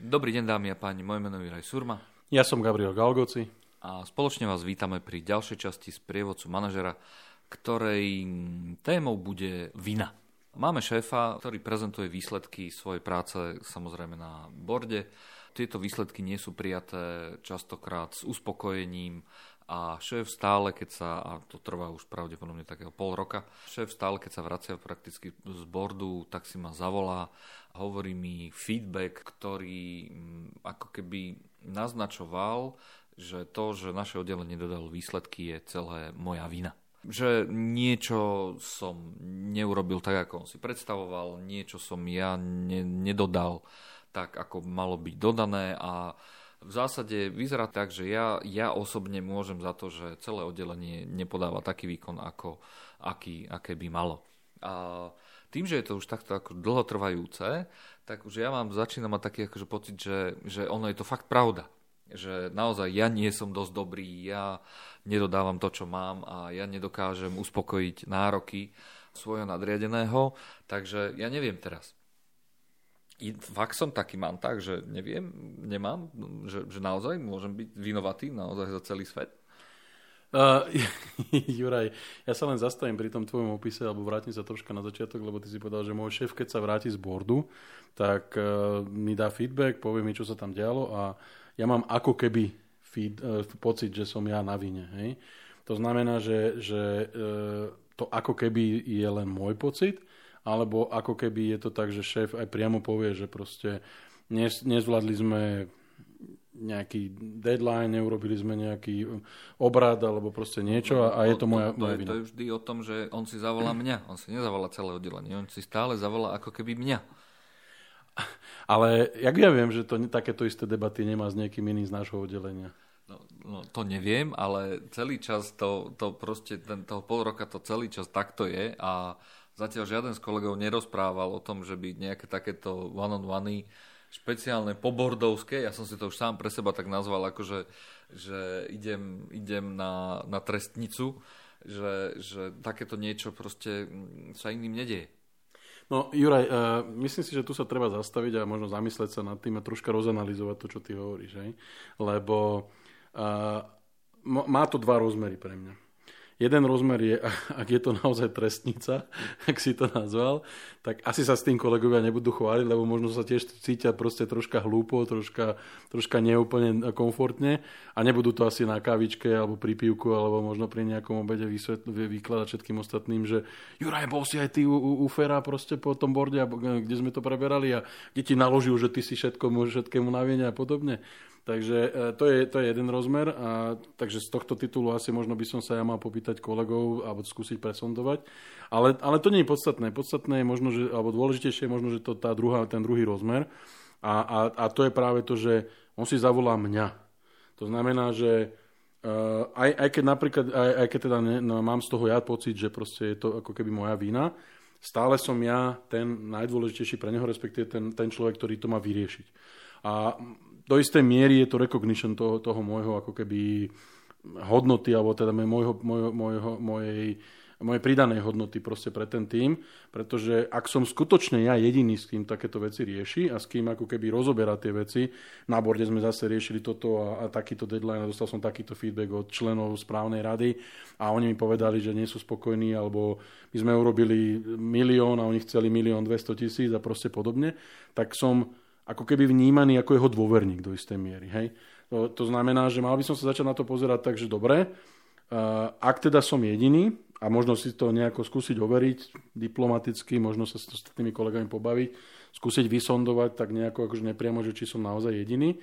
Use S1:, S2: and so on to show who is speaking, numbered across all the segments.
S1: Dobrý deň dámy a páni, moje meno je Raj Surma.
S2: Ja som Gabriel Galgoci.
S1: A spoločne vás vítame pri ďalšej časti z prievodcu manažera, ktorej témou bude vina. Máme šéfa, ktorý prezentuje výsledky svojej práce samozrejme na borde. Tieto výsledky nie sú prijaté častokrát s uspokojením a šéf stále, keď sa, a to trvá už pravdepodobne takého pol roka, šéf stále, keď sa vracia prakticky z bordu, tak si ma zavolá a hovorí mi feedback, ktorý mm, ako keby naznačoval, že to, že naše oddelenie dodalo výsledky, je celé moja vina. Že niečo som neurobil tak, ako on si predstavoval, niečo som ja ne, nedodal tak, ako malo byť dodané a v zásade vyzerá tak, že ja, ja osobne môžem za to, že celé oddelenie nepodáva taký výkon, ako, aký, aké by malo. A tým, že je to už takto ako dlhotrvajúce, tak už ja mám, začínam mať taký akože pocit, že, že ono je to fakt pravda. Že naozaj ja nie som dosť dobrý, ja nedodávam to, čo mám a ja nedokážem uspokojiť nároky svojho nadriadeného, takže ja neviem teraz fakt som taký mám tak, že neviem, nemám, že, že naozaj môžem byť vinovatý naozaj za celý svet?
S2: Uh, Juraj, ja sa len zastavím pri tom tvojom opise, alebo vrátim sa troška na začiatok, lebo ty si povedal, že môj šéf, keď sa vráti z bordu, tak uh, mi dá feedback, povie mi, čo sa tam dialo a ja mám ako keby feed, uh, pocit, že som ja na vine. Hej? To znamená, že, že uh, to ako keby je len môj pocit alebo ako keby je to tak, že šéf aj priamo povie, že proste nezvládli sme nejaký deadline, neurobili sme nejaký obrad alebo proste niečo a, a je to moja,
S1: to,
S2: moja
S1: je,
S2: vina.
S1: To je vždy o tom, že on si zavolá mňa. On si nezavolá celé oddelenie. On si stále zavolá ako keby mňa.
S2: Ale jak ja viem, že to, takéto isté debaty nemá s niekým iným z nášho oddelenia?
S1: No, no, to neviem, ale celý čas to, to proste, ten, toho pol roka to celý čas takto je a Zatiaľ žiaden z kolegov nerozprával o tom, že by nejaké takéto one-on-one špeciálne pobordovské, ja som si to už sám pre seba tak nazval, akože že idem, idem na, na trestnicu, že, že takéto niečo proste sa iným nedieje.
S2: No, Juraj, uh, myslím si, že tu sa treba zastaviť a možno zamysleť sa nad tým a troška rozanalizovať to, čo ty hovoríš. Hej? Lebo uh, má to dva rozmery pre mňa. Jeden rozmer je, ak je to naozaj trestnica, ak si to nazval, tak asi sa s tým kolegovia nebudú chváliť, lebo možno sa tiež cítia proste troška hlúpo, troška, troška neúplne komfortne a nebudú to asi na kávičke alebo pri pivku alebo možno pri nejakom obede vykladať všetkým ostatným, že Juraj, bol si aj ty u, u, u Fera proste po tom borde, kde sme to preberali a kde ti naložil, že ty si všetko, všetkému navienia a podobne. Takže e, to je, to je jeden rozmer a takže z tohto titulu asi možno by som sa ja mal popýtať kolegov alebo skúsiť presondovať. Ale, ale to nie je podstatné. Podstatné je možno, že, alebo dôležitejšie je možno, že to tá druhá, ten druhý rozmer. A, a, a to je práve to, že on si zavolá mňa. To znamená, že uh, aj, aj keď napríklad, aj, aj keď teda ne, no, mám z toho ja pocit, že proste je to ako keby moja vina, stále som ja ten najdôležitejší pre neho, respektíve ten, ten človek, ktorý to má vyriešiť. A do istej miery je to recognition toho, toho môjho ako keby hodnoty, alebo teda môjho, môjho, môjho, mojej, mojej pridanej hodnoty proste pre ten tým, pretože ak som skutočne ja jediný, s kým takéto veci rieši a s kým ako keby rozoberá tie veci, na borde sme zase riešili toto a, a takýto deadline a dostal som takýto feedback od členov správnej rady a oni mi povedali, že nie sú spokojní, alebo my sme urobili milión a oni chceli milión 200 tisíc a proste podobne, tak som ako keby vnímaný ako jeho dôverník do istej miery. Hej? To, to znamená, že mal by som sa začať na to pozerať tak, že dobre, uh, ak teda som jediný, a možno si to nejako skúsiť overiť diplomaticky, možno sa s tými kolegami pobaviť, skúsiť vysondovať tak nejako akože nepriamo, že či som naozaj jediný.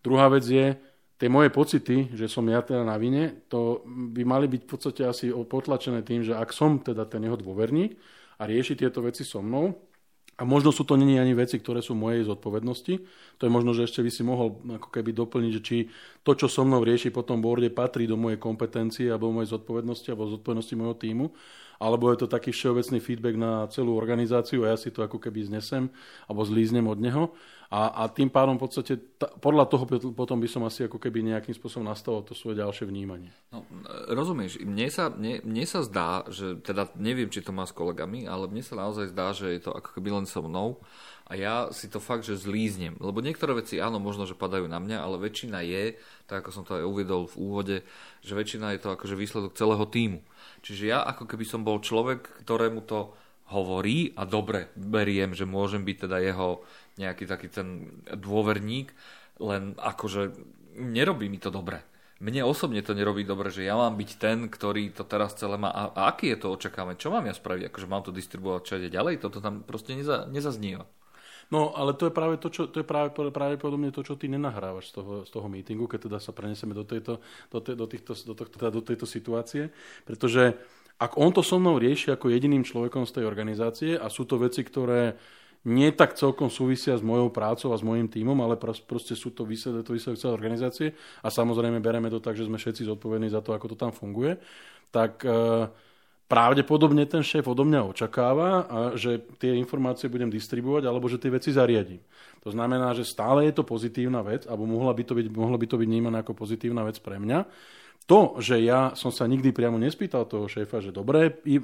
S2: Druhá vec je, tie moje pocity, že som ja teda na vine, to by mali byť v podstate asi potlačené tým, že ak som teda ten jeho dôverník a rieši tieto veci so mnou, a možno sú to není ani veci, ktoré sú mojej zodpovednosti. To je možno, že ešte by si mohol ako keby doplniť, že či to, čo so mnou rieši po tom borde, patrí do mojej kompetencie alebo mojej zodpovednosti alebo zodpovednosti môjho týmu alebo je to taký všeobecný feedback na celú organizáciu a ja si to ako keby znesem alebo zlíznem od neho a, a tým pádom v podstate ta, podľa toho potom by som asi ako keby nejakým spôsobom nastavil to svoje ďalšie vnímanie.
S1: No, rozumieš, mne sa, mne, mne sa zdá, že teda neviem, či to má s kolegami, ale mne sa naozaj zdá, že je to ako keby len so mnou a ja si to fakt, že zlíznem. Lebo niektoré veci, áno, možno, že padajú na mňa, ale väčšina je, tak ako som to aj uvedol v úvode, že väčšina je to akože výsledok celého týmu. Čiže ja ako keby som bol človek, ktorému to hovorí a dobre beriem, že môžem byť teda jeho nejaký taký ten dôverník, len akože nerobí mi to dobre. Mne osobne to nerobí dobre, že ja mám byť ten, ktorý to teraz celé má. A, a aký je to očakávanie? Čo mám ja spraviť? Akože mám to distribuovať všade ďalej? Toto tam proste neza, nezaznieva.
S2: No, ale to je práve to, čo, to je práve, práve podobne to, čo ty nenahrávaš z toho, z toho meetingu, keď teda sa preneseme do tejto, do, te, do, týchto, do, tohto, teda do tejto situácie. Pretože ak on to so mnou rieši ako jediným človekom z tej organizácie a sú to veci, ktoré nie tak celkom súvisia s mojou prácou a s mojim tímom, ale proste sú to výsledky celej organizácie a samozrejme bereme to tak, že sme všetci zodpovední za to, ako to tam funguje, tak uh, pravdepodobne ten šéf odo mňa očakáva, že tie informácie budem distribuovať alebo že tie veci zariadím. To znamená, že stále je to pozitívna vec, alebo mohla by to byť, mohla by to byť vnímané ako pozitívna vec pre mňa. To, že ja som sa nikdy priamo nespýtal toho šéfa, že dobre, e,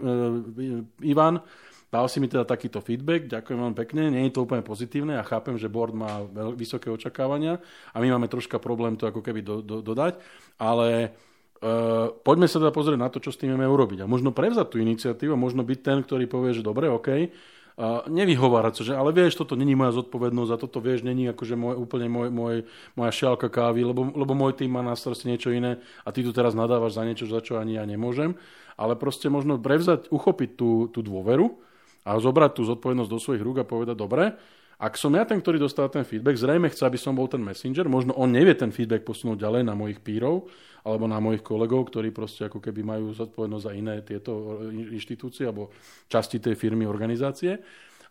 S2: Ivan, dal si mi teda takýto feedback, ďakujem vám pekne, nie je to úplne pozitívne, ja chápem, že board má vysoké očakávania a my máme troška problém to ako keby do, do, dodať, ale Uh, poďme sa teda pozrieť na to, čo s tým máme urobiť. A možno prevzať tú iniciatívu, možno byť ten, ktorý povie, že dobre, OK, uh, nevyhovárať sa, že ale vieš, toto není moja zodpovednosť a toto vieš, není akože môj, úplne môj, môj, moja šialka kávy, lebo, lebo môj tým má na starosti niečo iné a ty tu teraz nadávaš za niečo, za čo ani ja nemôžem. Ale proste možno prevzať, uchopiť tú, tú dôveru a zobrať tú zodpovednosť do svojich rúk a povedať, dobre, ak som ja ten, ktorý dostal ten feedback, zrejme chce, aby som bol ten messenger, možno on nevie ten feedback posunúť ďalej na mojich pírov, alebo na mojich kolegov, ktorí proste ako keby majú zodpovednosť za iné tieto inštitúcie alebo časti tej firmy, organizácie.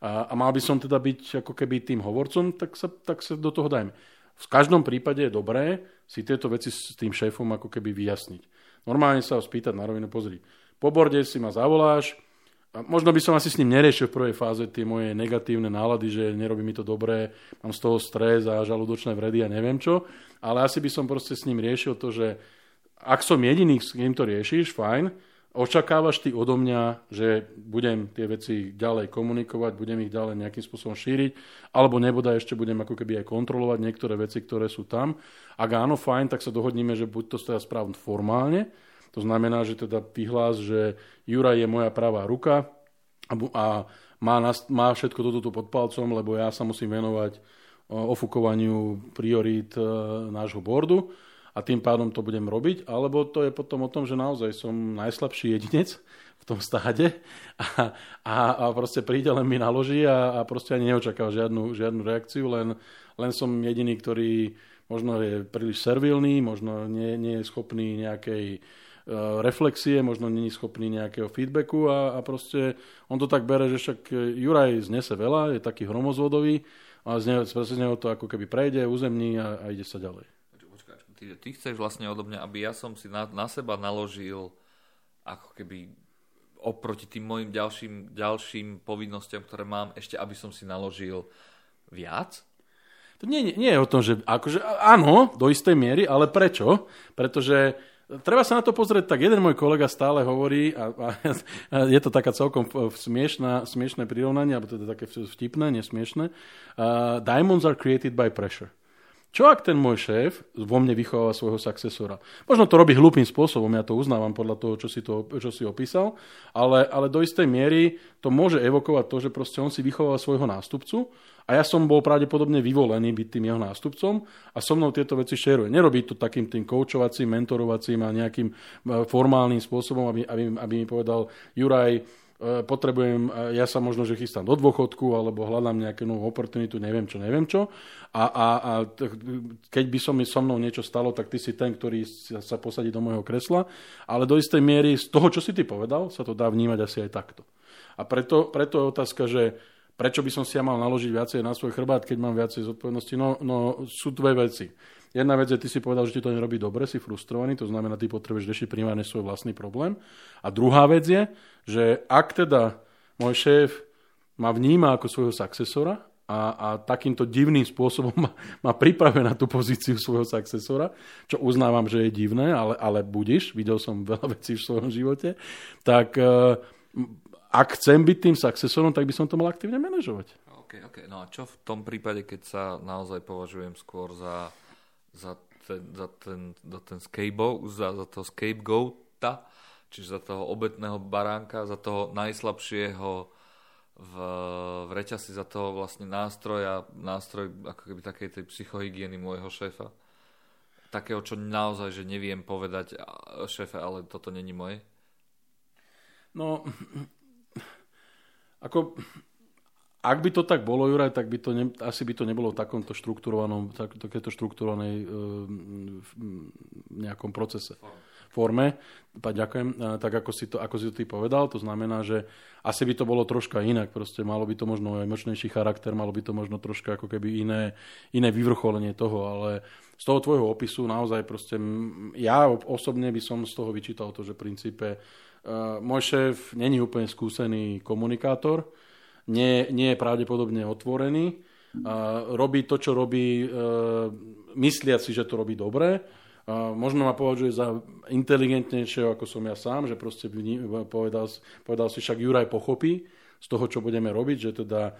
S2: A, a mal by som teda byť ako keby tým hovorcom, tak sa, tak sa do toho dajme. V každom prípade je dobré si tieto veci s tým šéfom ako keby vyjasniť. Normálne sa ho spýtať na rovinu, pozri, po borde si ma zavoláš, možno by som asi s ním neriešil v prvej fáze tie moje negatívne nálady, že nerobí mi to dobré, mám z toho stres a žalúdočné vredy a neviem čo, ale asi by som proste s ním riešil to, že ak som jediný, s kým to riešiš, fajn, očakávaš ty odo mňa, že budem tie veci ďalej komunikovať, budem ich ďalej nejakým spôsobom šíriť, alebo nebude ešte budem ako keby aj kontrolovať niektoré veci, ktoré sú tam. Ak áno, fajn, tak sa dohodníme, že buď to teda správne formálne, to znamená, že teda vyhlás, že Jura je moja pravá ruka a, a má, má všetko toto tu pod palcom, lebo ja sa musím venovať ofukovaniu priorít e, nášho bordu a tým pádom to budem robiť, alebo to je potom o tom, že naozaj som najslabší jedinec v tom stáde a, a, a proste príde, len mi naloží a, a proste ani neočakáva žiadnu, žiadnu reakciu, len, len som jediný, ktorý možno je príliš servilný, možno nie, nie je schopný nejakej uh, reflexie, možno není schopný nejakého feedbacku a, a proste on to tak bere, že však Juraj znese veľa, je taký hromozvodový a z neho, z neho to ako keby prejde, uzemní a, a ide sa ďalej.
S1: Ty, ty chceš vlastne odo mňa, aby ja som si na, na seba naložil ako keby oproti tým mojim ďalším, ďalším povinnostiam, ktoré mám, ešte aby som si naložil viac?
S2: To nie, nie, nie je o tom, že akože, áno, do istej miery, ale prečo? Pretože treba sa na to pozrieť tak. Jeden môj kolega stále hovorí, a, a, a je to taká celkom smiešná, smiešné prirovnanie, alebo teda také vtipné, nesmiešné. Uh, diamonds are created by pressure. Čo ak ten môj šéf vo mne vychováva svojho successora? Možno to robí hlupým spôsobom, ja to uznávam podľa toho, čo si, to, čo si opísal, ale, ale do istej miery to môže evokovať to, že proste on si vychováva svojho nástupcu a ja som bol pravdepodobne vyvolený byť tým jeho nástupcom a so mnou tieto veci šeruje. Nerobí to takým tým koučovacím, mentorovacím a nejakým e, formálnym spôsobom, aby, aby, aby mi povedal Juraj, potrebujem, e, ja sa možno, že chystám do dôchodku, alebo hľadám nejakú novú oportunitu, neviem čo, neviem čo. A, a, a keď by som so mnou niečo stalo, tak ty si ten, ktorý sa posadí do môjho kresla. Ale do istej miery z toho, čo si ty povedal, sa to dá vnímať asi aj takto. A preto, preto je otázka, že prečo by som si ja mal naložiť viacej na svoj chrbát, keď mám viacej zodpovednosti? No, no sú dve veci. Jedna vec je, ty si povedal, že ti to nerobí dobre, si frustrovaný, to znamená, ty potrebuješ riešiť primárne svoj vlastný problém. A druhá vec je, že ak teda môj šéf ma vníma ako svojho successora a, a takýmto divným spôsobom ma, ma pripravuje na tú pozíciu svojho successora, čo uznávam, že je divné, ale, ale budiš, videl som veľa vecí v svojom živote, tak uh, ak chcem byť tým successorom, tak by som to mal aktívne manažovať.
S1: OK, OK. No a čo v tom prípade, keď sa naozaj považujem skôr za, za ten, za ten, za ten scapegoat, za, za toho scapegoata, čiže za toho obetného baránka, za toho najslabšieho v, v reťasi, za toho vlastne nástroja, nástroj ako keby takej tej psychohygieny môjho šéfa. Takého, čo naozaj, že neviem povedať šéfe, ale toto není moje.
S2: No, ako ak by to tak bolo, Juraj, tak by to ne, asi by to nebolo v takomto štruktúrovanom, tak, takéto štruktúrovanej e, nejakom procese. Forme. Pa, ďakujem. E, tak ako si, to, ako si to ty povedal, to znamená, že asi by to bolo troška inak. Proste malo by to možno emočnejší charakter, malo by to možno troška ako keby iné, iné vyvrcholenie toho, ale z toho tvojho opisu naozaj proste ja osobne by som z toho vyčítal to, že v princípe uh, môj šéf není úplne skúsený komunikátor, nie, nie je pravdepodobne otvorený, a robí to, čo robí, e, mysliať si, že to robí dobre. A možno ma považuje za inteligentnejšieho, ako som ja sám, že proste povedal, povedal si, však Juraj pochopí z toho, čo budeme robiť, že teda e,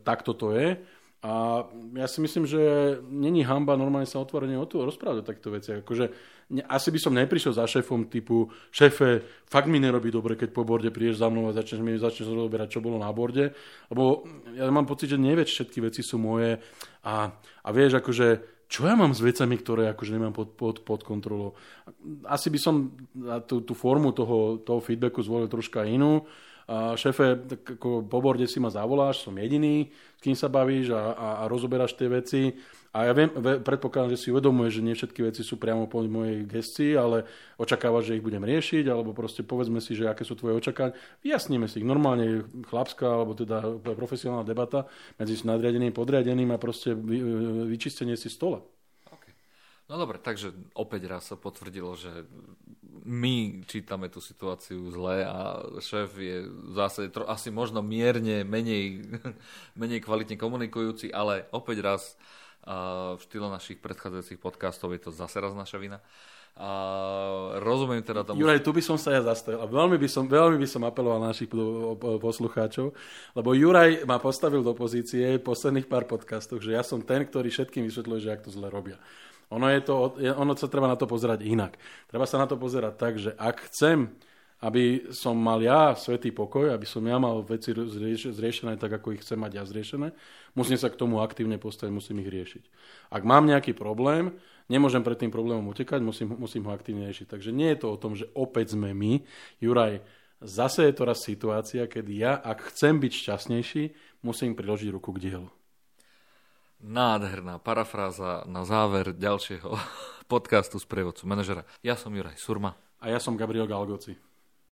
S2: takto to je. A ja si myslím, že není hamba normálne sa otvorene o to rozprávať o takto veci. Akože, ne, asi by som neprišiel za šéfom typu šéfe, fakt mi nerobí dobre, keď po borde prídeš za mnou a začneš mi začneš rozoberať, čo bolo na borde. Lebo ja mám pocit, že nevieš, všetky veci sú moje a, a vieš, akože čo ja mám s vecami, ktoré akože nemám pod, pod, pod kontrolou. Asi by som tú, tú formu toho, toho feedbacku zvolil troška inú šéfe, tak ako po borde si ma zavoláš, som jediný, s kým sa bavíš a, a, a rozoberáš tie veci. A ja viem, predpokladám, že si uvedomuješ, že nie všetky veci sú priamo po mojej gestii, ale očakávaš, že ich budem riešiť, alebo proste povedzme si, že aké sú tvoje očakávania. Vyjasníme si ich. Normálne chlapská, alebo teda profesionálna debata medzi nadriadeným a podriadeným a proste vyčistenie si stola.
S1: No dobre, takže opäť raz sa potvrdilo, že my čítame tú situáciu zle a šéf je zase tro, asi možno mierne menej, menej kvalitne komunikujúci, ale opäť raz uh, v štýle našich predchádzajúcich podcastov je to zase raz naša vina. A rozumiem teda tomu...
S2: Juraj, tu by som sa ja zastavil a veľmi by som, veľmi by som apeloval na našich poslucháčov, lebo Juraj ma postavil do pozície posledných pár podcastoch, že ja som ten, ktorý všetkým vysvetľuje, že ak to zle robia. Ono, je to, ono sa treba na to pozerať inak. Treba sa na to pozerať tak, že ak chcem, aby som mal ja svetý pokoj, aby som ja mal veci zriešené tak, ako ich chcem mať ja zriešené, musím sa k tomu aktívne postaviť, musím ich riešiť. Ak mám nejaký problém, nemôžem pred tým problémom utekať, musím, musím ho aktívne riešiť. Takže nie je to o tom, že opäť sme my. Juraj, zase je to raz situácia, kedy ja, ak chcem byť šťastnejší, musím priložiť ruku k dielu.
S1: Nádherná parafráza na záver ďalšieho podcastu z prevodcu manažera. Ja som Juraj Surma.
S2: A ja som Gabriel Galgoci.